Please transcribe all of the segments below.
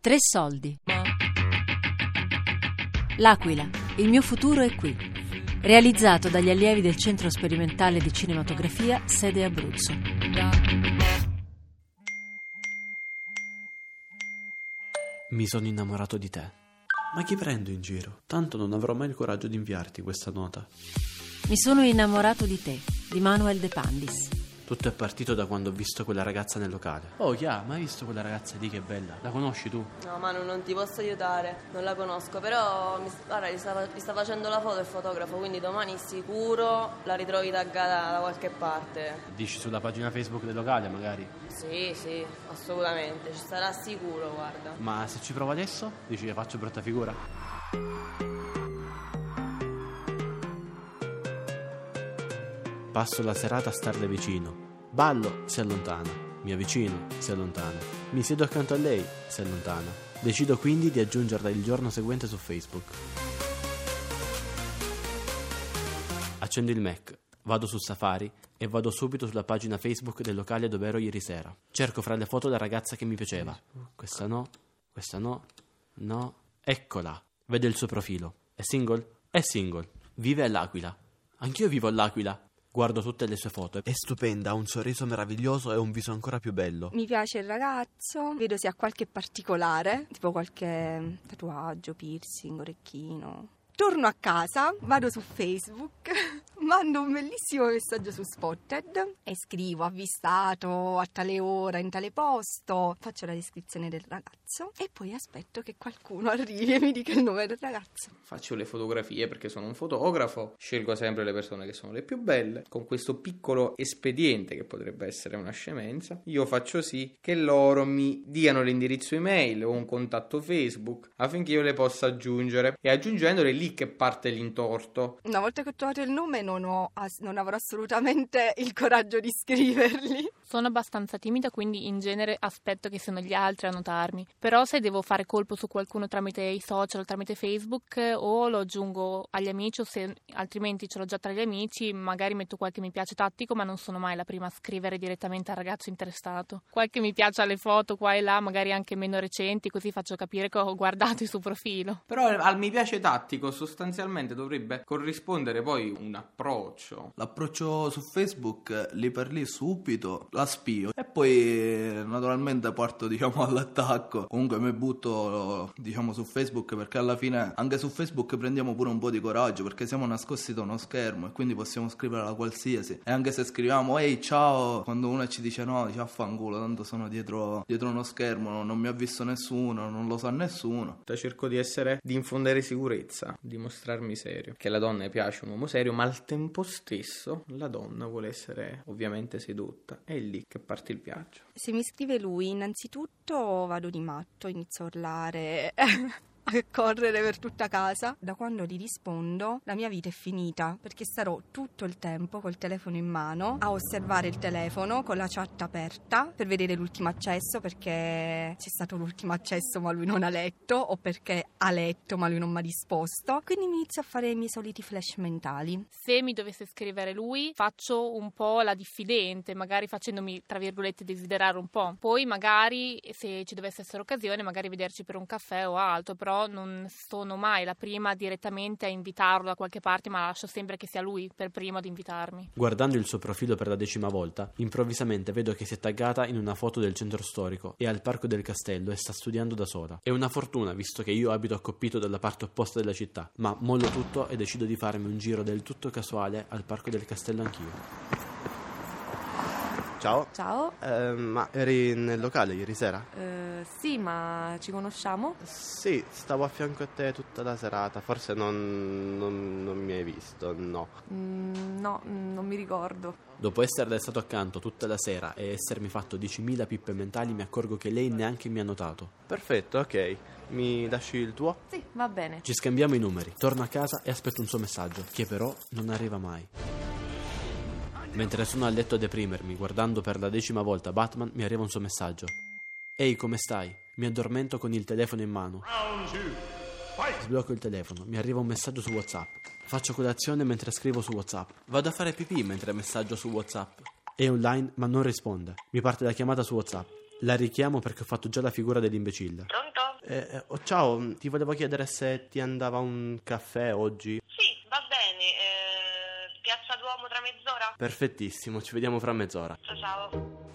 Tre soldi. L'Aquila, il mio futuro è qui. Realizzato dagli allievi del Centro Sperimentale di Cinematografia, sede Abruzzo. Mi sono innamorato di te. Ma chi prendo in giro? Tanto non avrò mai il coraggio di inviarti questa nota. Mi sono innamorato di te, di Manuel De Pandis. Tutto è partito da quando ho visto quella ragazza nel locale. Oh, Chia, ma hai visto quella ragazza lì che è bella? La conosci tu? No, Manu, non ti posso aiutare, non la conosco, però mi, guarda, gli sta, gli sta facendo la foto il fotografo, quindi domani sicuro la ritrovi taggata da qualche parte. Dici sulla pagina Facebook del locale, magari? Sì, sì, assolutamente, ci sarà sicuro, guarda. Ma se ci provo adesso? Dici che faccio brutta figura? Passo la serata a starle vicino. Ballo, si allontana. Mi avvicino, si allontana. Mi siedo accanto a lei, si allontana. Decido quindi di aggiungerla il giorno seguente su Facebook. Accendo il Mac, vado su Safari e vado subito sulla pagina Facebook del locale dove ero ieri sera. Cerco fra le foto la ragazza che mi piaceva. Questa no, questa no, no. Eccola. Vedo il suo profilo. È single? È single. Vive all'Aquila. Anch'io vivo all'Aquila. Guardo tutte le sue foto. È stupenda, ha un sorriso meraviglioso e un viso ancora più bello. Mi piace il ragazzo, vedo se ha qualche particolare, tipo qualche tatuaggio, piercing, orecchino. Torno a casa, vado su Facebook, mando un bellissimo messaggio su Spotted e scrivo avvistato a tale ora in tale posto, faccio la descrizione del ragazzo e poi aspetto che qualcuno arrivi e mi dica il nome del ragazzo. Faccio le fotografie perché sono un fotografo, scelgo sempre le persone che sono le più belle. Con questo piccolo espediente che potrebbe essere una scemenza, io faccio sì che loro mi diano l'indirizzo email o un contatto Facebook affinché io le possa aggiungere e aggiungendole lì che parte l'intorto. Una volta che ho trovato il nome non, ho ass- non avrò assolutamente il coraggio di scriverli. Sono abbastanza timida, quindi in genere aspetto che siano gli altri a notarmi. Però se devo fare colpo su qualcuno tramite i social, tramite Facebook, o lo aggiungo agli amici, o se altrimenti ce l'ho già tra gli amici, magari metto qualche mi piace tattico, ma non sono mai la prima a scrivere direttamente al ragazzo interessato. Qualche mi piace alle foto qua e là, magari anche meno recenti, così faccio capire che ho guardato il suo profilo. Però al mi piace tattico sostanzialmente dovrebbe corrispondere poi un approccio. L'approccio su Facebook lì per lì subito la spio e poi naturalmente parto diciamo all'attacco. Comunque mi butto diciamo su Facebook perché alla fine anche su Facebook prendiamo pure un po' di coraggio perché siamo nascosti da uno schermo e quindi possiamo scrivere a qualsiasi. E anche se scriviamo ehi ciao quando uno ci dice no dice affanculo tanto sono dietro, dietro uno schermo non mi ha visto nessuno non lo sa nessuno. Cerco di essere di infondere sicurezza, di mostrarmi serio. Che alla donna piace un uomo serio, ma al tempo stesso la donna vuole essere ovviamente sedotta. È lì che parte il viaggio. Se mi scrive lui, innanzitutto vado di matto, inizio a urlare. A correre per tutta casa. Da quando gli rispondo, la mia vita è finita perché starò tutto il tempo col telefono in mano a osservare il telefono con la chat aperta per vedere l'ultimo accesso perché c'è stato l'ultimo accesso ma lui non ha letto o perché ha letto ma lui non mi ha risposto. Quindi inizio a fare i miei soliti flash mentali. Se mi dovesse scrivere lui, faccio un po' la diffidente, magari facendomi, tra virgolette, desiderare un po'. Poi magari, se ci dovesse essere occasione, magari vederci per un caffè o altro, però non sono mai la prima direttamente a invitarlo da qualche parte, ma lascio sempre che sia lui per primo ad invitarmi. Guardando il suo profilo per la decima volta, improvvisamente vedo che si è taggata in una foto del centro storico e al parco del castello e sta studiando da sola. È una fortuna visto che io abito accoppito dalla parte opposta della città, ma mollo tutto e decido di farmi un giro del tutto casuale al parco del castello anch'io. Ciao. Ciao. Eh, ma eri nel locale ieri sera? Eh, sì, ma ci conosciamo? Sì, stavo a fianco a te tutta la serata. Forse non, non, non mi hai visto, no. Mm, no, non mi ricordo. Dopo esserle stato accanto tutta la sera e essermi fatto 10.000 pippe mentali, mi accorgo che lei neanche mi ha notato. Perfetto, ok. Mi lasci il tuo? Sì, va bene. Ci scambiamo i numeri. Torno a casa e aspetto un suo messaggio, che però non arriva mai. Mentre sono a letto a deprimermi, guardando per la decima volta Batman, mi arriva un suo messaggio. Ehi, come stai? Mi addormento con il telefono in mano. Sblocco il telefono, mi arriva un messaggio su WhatsApp. Faccio colazione mentre scrivo su WhatsApp. Vado a fare pipì mentre messaggio su WhatsApp. È online ma non risponde. Mi parte la chiamata su WhatsApp. La richiamo perché ho fatto già la figura dell'imbecille. Pronto? Eh, oh, ciao, ti volevo chiedere se ti andava un caffè oggi. Sì, va bene. Piazza Duomo tra mezz'ora? Perfettissimo, ci vediamo fra mezz'ora. Ciao ciao.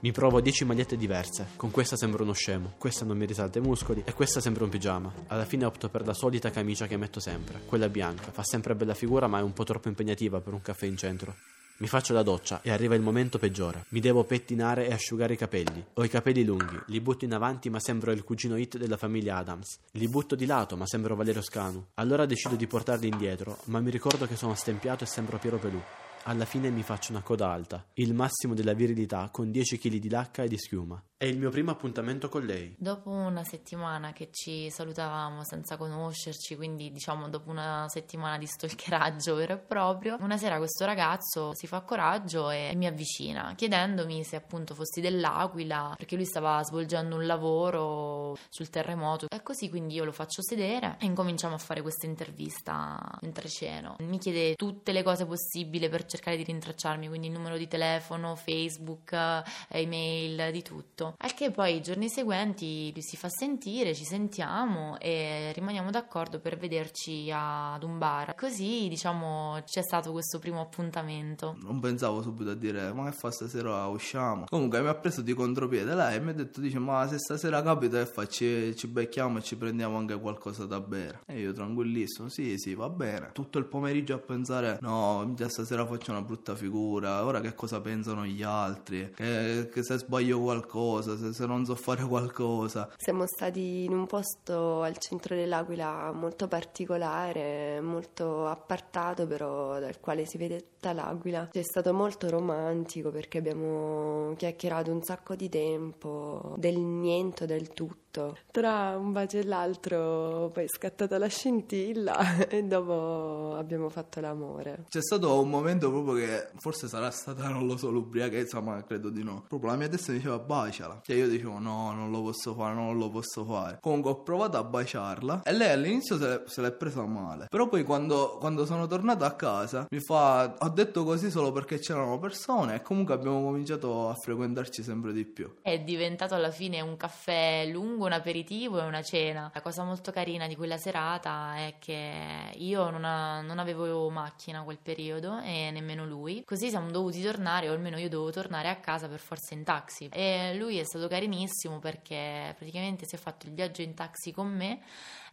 Mi provo 10 magliette diverse. Con questa sembro uno scemo, questa non mi risalta i muscoli e questa sembra un pigiama. Alla fine opto per la solita camicia che metto sempre, quella bianca. Fa sempre bella figura ma è un po' troppo impegnativa per un caffè in centro. Mi faccio la doccia e arriva il momento peggiore. Mi devo pettinare e asciugare i capelli. Ho i capelli lunghi, li butto in avanti ma sembro il cugino hit della famiglia Adams. Li butto di lato ma sembro Valerio Scanu. Allora decido di portarli indietro, ma mi ricordo che sono stempiato e sembro Piero Pelù. Alla fine mi faccio una coda alta, il massimo della virilità con 10 kg di lacca e di schiuma. È il mio primo appuntamento con lei. Dopo una settimana che ci salutavamo senza conoscerci, quindi diciamo dopo una settimana di stalkeraggio vero e proprio, una sera questo ragazzo si fa coraggio e mi avvicina, chiedendomi se appunto fossi dell'Aquila, perché lui stava svolgendo un lavoro sul terremoto. E così quindi io lo faccio sedere e incominciamo a fare questa intervista mentre ceno. Mi chiede tutte le cose possibili per cercare di rintracciarmi, quindi il numero di telefono, Facebook, eh, email, di tutto. Al che poi i giorni seguenti lui si fa sentire, ci sentiamo e rimaniamo d'accordo per vederci ad un bar. Così, diciamo, c'è stato questo primo appuntamento. Non pensavo subito a dire ma che fa stasera usciamo. Comunque mi ha preso di contropiede lei e mi ha detto dice ma se stasera capita che fa ci, ci becchiamo e ci prendiamo anche qualcosa da bere. E io tranquillissimo sì sì va bene. Tutto il pomeriggio a pensare no già stasera faccio una brutta figura, ora che cosa pensano gli altri, che, che se sbaglio qualcosa, se, se non so fare qualcosa. Siamo stati in un posto al centro dell'Aquila molto particolare, molto appartato però dal quale si vede tutta l'Aquila. È stato molto romantico perché abbiamo chiacchierato un sacco di tempo del niente, del tutto. Tra un bacio e l'altro poi è scattata la scintilla e dopo abbiamo fatto l'amore. C'è stato un momento proprio che forse sarà stata, non lo so, l'ubriachezza, ma credo di no. Proprio la mia testa mi diceva baciala. E io dicevo no, non lo posso fare, non lo posso fare. Comunque ho provato a baciarla e lei all'inizio se, l'è- se l'è presa male. Però poi quando, quando sono tornato a casa mi fa, ho detto così solo perché c'erano persone e comunque abbiamo cominciato a frequentarci sempre di più. È diventato alla fine un caffè lungo, un aperitivo e una cena. La cosa molto carina di quella serata è che io non, a- non avevo macchina quel periodo e nemmeno lui. Così siamo dovuti tornare, o almeno io dovevo tornare a casa per forza in taxi. E lui è stato carinissimo perché praticamente si è fatto il viaggio in taxi con me.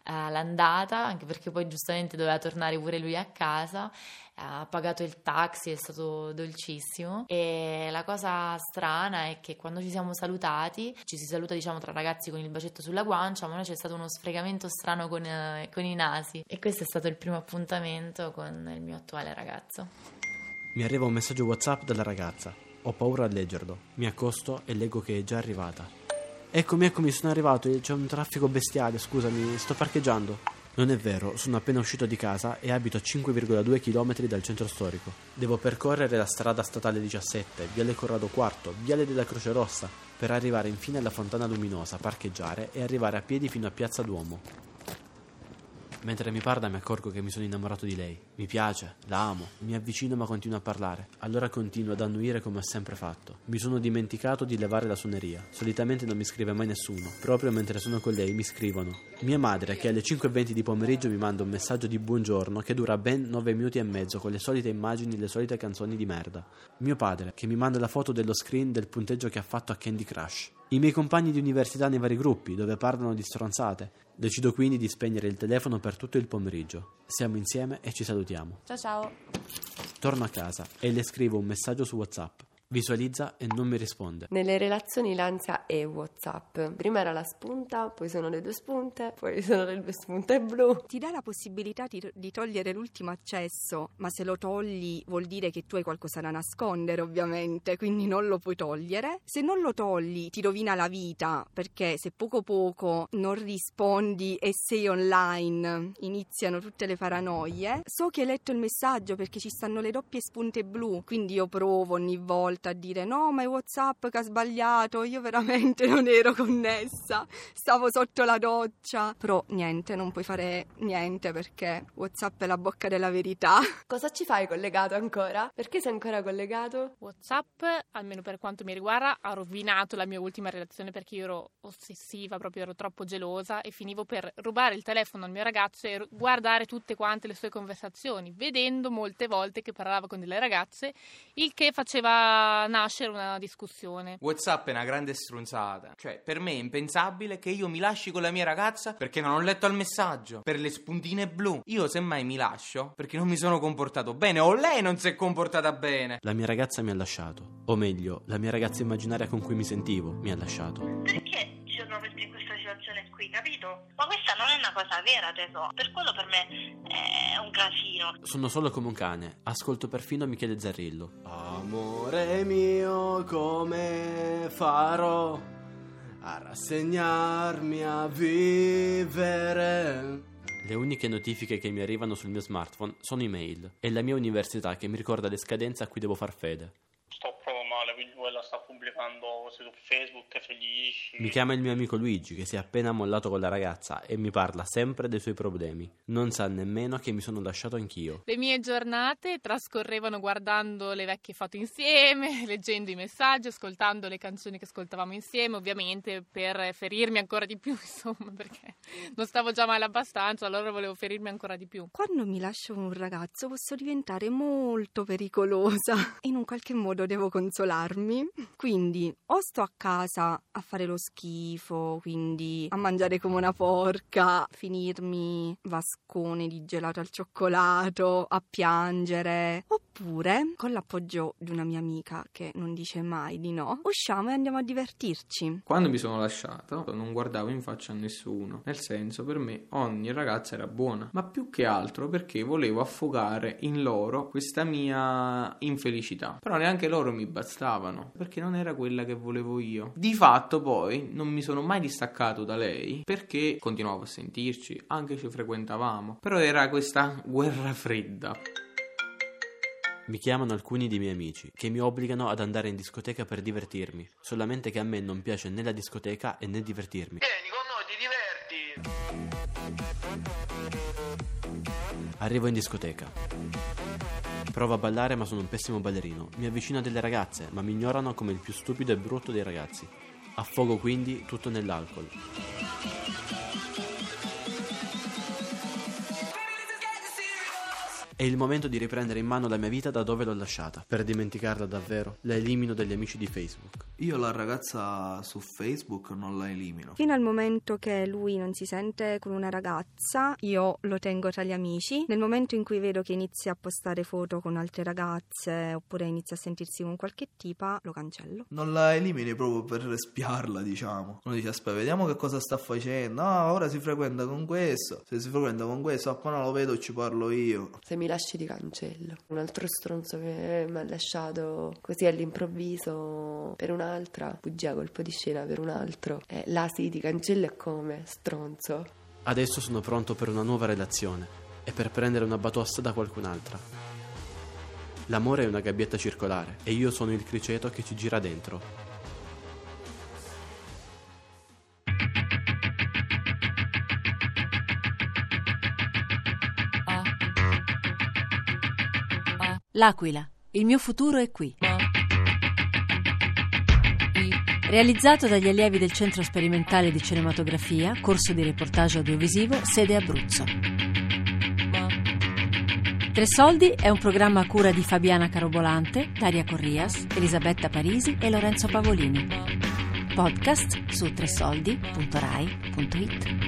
Eh, L'andata, anche perché poi giustamente doveva tornare pure lui a casa, ha pagato il taxi, è stato dolcissimo. E la cosa strana è che quando ci siamo salutati, ci si saluta diciamo tra ragazzi con il bacetto sulla guancia, ma noi c'è stato uno sfregamento strano con, eh, con i nasi. E questo è stato il primo appuntamento con il mio attuale ragazzo. Mi arriva un messaggio WhatsApp dalla ragazza. Ho paura a leggerlo. Mi accosto e leggo che è già arrivata. Eccomi, eccomi, sono arrivato. C'è un traffico bestiale, scusami, sto parcheggiando. Non è vero, sono appena uscito di casa e abito a 5,2 km dal centro storico. Devo percorrere la strada statale 17, viale Corrado IV, viale della Croce Rossa, per arrivare infine alla Fontana Luminosa, parcheggiare e arrivare a piedi fino a Piazza Duomo. Mentre mi parla mi accorgo che mi sono innamorato di lei. Mi piace, la amo, mi avvicino ma continuo a parlare. Allora continuo ad annuire come ho sempre fatto. Mi sono dimenticato di levare la suoneria. Solitamente non mi scrive mai nessuno. Proprio mentre sono con lei mi scrivono. Mia madre che alle 5.20 di pomeriggio mi manda un messaggio di buongiorno che dura ben 9 minuti e mezzo con le solite immagini e le solite canzoni di merda. Mio padre che mi manda la foto dello screen del punteggio che ha fatto a Candy Crush. I miei compagni di università nei vari gruppi, dove parlano di stronzate. Decido quindi di spegnere il telefono per tutto il pomeriggio. Siamo insieme e ci salutiamo. Ciao ciao. Torno a casa e le scrivo un messaggio su WhatsApp. Visualizza e non mi risponde. Nelle relazioni l'ansia è WhatsApp. Prima era la spunta, poi sono le due spunte, poi sono le due spunte blu. Ti dà la possibilità di, di togliere l'ultimo accesso, ma se lo togli vuol dire che tu hai qualcosa da nascondere, ovviamente, quindi non lo puoi togliere. Se non lo togli ti rovina la vita, perché se poco poco non rispondi e sei online, iniziano tutte le paranoie. So che hai letto il messaggio perché ci stanno le doppie spunte blu, quindi io provo ogni volta volta a dire no, ma è Whatsapp che ha sbagliato, io veramente non ero connessa, stavo sotto la doccia. Però niente, non puoi fare niente perché Whatsapp è la bocca della verità. Cosa ci fai collegato ancora? Perché sei ancora collegato? WhatsApp, almeno per quanto mi riguarda, ha rovinato la mia ultima relazione perché io ero ossessiva, proprio ero troppo gelosa e finivo per rubare il telefono al mio ragazzo e guardare tutte quante le sue conversazioni, vedendo molte volte che parlava con delle ragazze, il che faceva nascere una discussione. WhatsApp è una grande strunzata. Cioè, per me è impensabile che io mi lasci con la mia ragazza perché non ho letto il messaggio. Per le spuntine blu. Io semmai mi lascio perché non mi sono comportato bene o lei non si è comportata bene. La mia ragazza mi ha lasciato. O meglio, la mia ragazza immaginaria con cui mi sentivo mi ha lasciato. Perché sono in questa situazione qui, capito? Ma questa non è una cosa vera, tesoro. Per quello per me è un casino. Sono solo come un cane. Ascolto perfino Michele Zarrillo. Amore mio, come farò a rassegnarmi a vivere? Le uniche notifiche che mi arrivano sul mio smartphone sono email e la mia università che mi ricorda le scadenze a cui devo far fede. Sto proprio male, quindi quella sta pubblicando cose su Facebook, felici. Mi chiama il mio amico Luigi che si è appena mollato con la ragazza e mi parla sempre dei suoi problemi. Non sa nemmeno che mi sono lasciato anch'io. Le mie giornate trascorrevano guardando le vecchie foto insieme, leggendo i messaggi, ascoltando le canzoni che ascoltavamo insieme, ovviamente per ferirmi ancora di più, insomma, perché non stavo già male abbastanza, allora volevo ferirmi ancora di più. Quando mi lascio un ragazzo posso diventare molto pericolosa. In un qualche modo devo consolarmi. Quindi o sto a casa a fare lo schifo, quindi a mangiare come una porca, finirmi vascone di gelato al cioccolato, a piangere, oppure con l'appoggio di una mia amica che non dice mai di no, usciamo e andiamo a divertirci. Quando mi sono lasciato non guardavo in faccia a nessuno, nel senso per me ogni ragazza era buona, ma più che altro perché volevo affogare in loro questa mia infelicità. Però neanche loro mi bastavano, perché non era quella che volevo io. Di fatto poi non mi sono mai distaccato da lei perché continuavo a sentirci, anche ci frequentavamo, però era questa guerra fredda. Mi chiamano alcuni dei miei amici che mi obbligano ad andare in discoteca per divertirmi, solamente che a me non piace né la discoteca e né divertirmi. Vieni con noi, ti diverti. Arrivo in discoteca. Provo a ballare ma sono un pessimo ballerino. Mi avvicino a delle ragazze ma mi ignorano come il più stupido e brutto dei ragazzi. Affogo quindi tutto nell'alcol. È il momento di riprendere in mano la mia vita da dove l'ho lasciata. Per dimenticarla davvero, la elimino dagli amici di Facebook. Io la ragazza su Facebook non la elimino. Fino al momento che lui non si sente con una ragazza, io lo tengo tra gli amici. Nel momento in cui vedo che inizia a postare foto con altre ragazze oppure inizia a sentirsi con qualche tipa, lo cancello. Non la elimini proprio per spiarla, diciamo. Uno dice, aspetta, vediamo che cosa sta facendo. Ah, ora si frequenta con questo. Se si frequenta con questo, appena lo vedo ci parlo io. Se mi lasci ti cancello. Un altro stronzo che mi ha lasciato così all'improvviso per un'altra, bugia colpo di scena per un altro. Eh, là sì, ti cancello e come? Stronzo. Adesso sono pronto per una nuova relazione e per prendere una batosta da qualcun'altra. L'amore è una gabbietta circolare e io sono il criceto che ci gira dentro. L'Aquila. Il mio futuro è qui. Realizzato dagli allievi del Centro Sperimentale di Cinematografia, corso di reportage audiovisivo, sede Abruzzo. Tre Soldi è un programma a cura di Fabiana Carobolante, Daria Corrias, Elisabetta Parisi e Lorenzo Pavolini. Podcast su tresoldi.rai.it.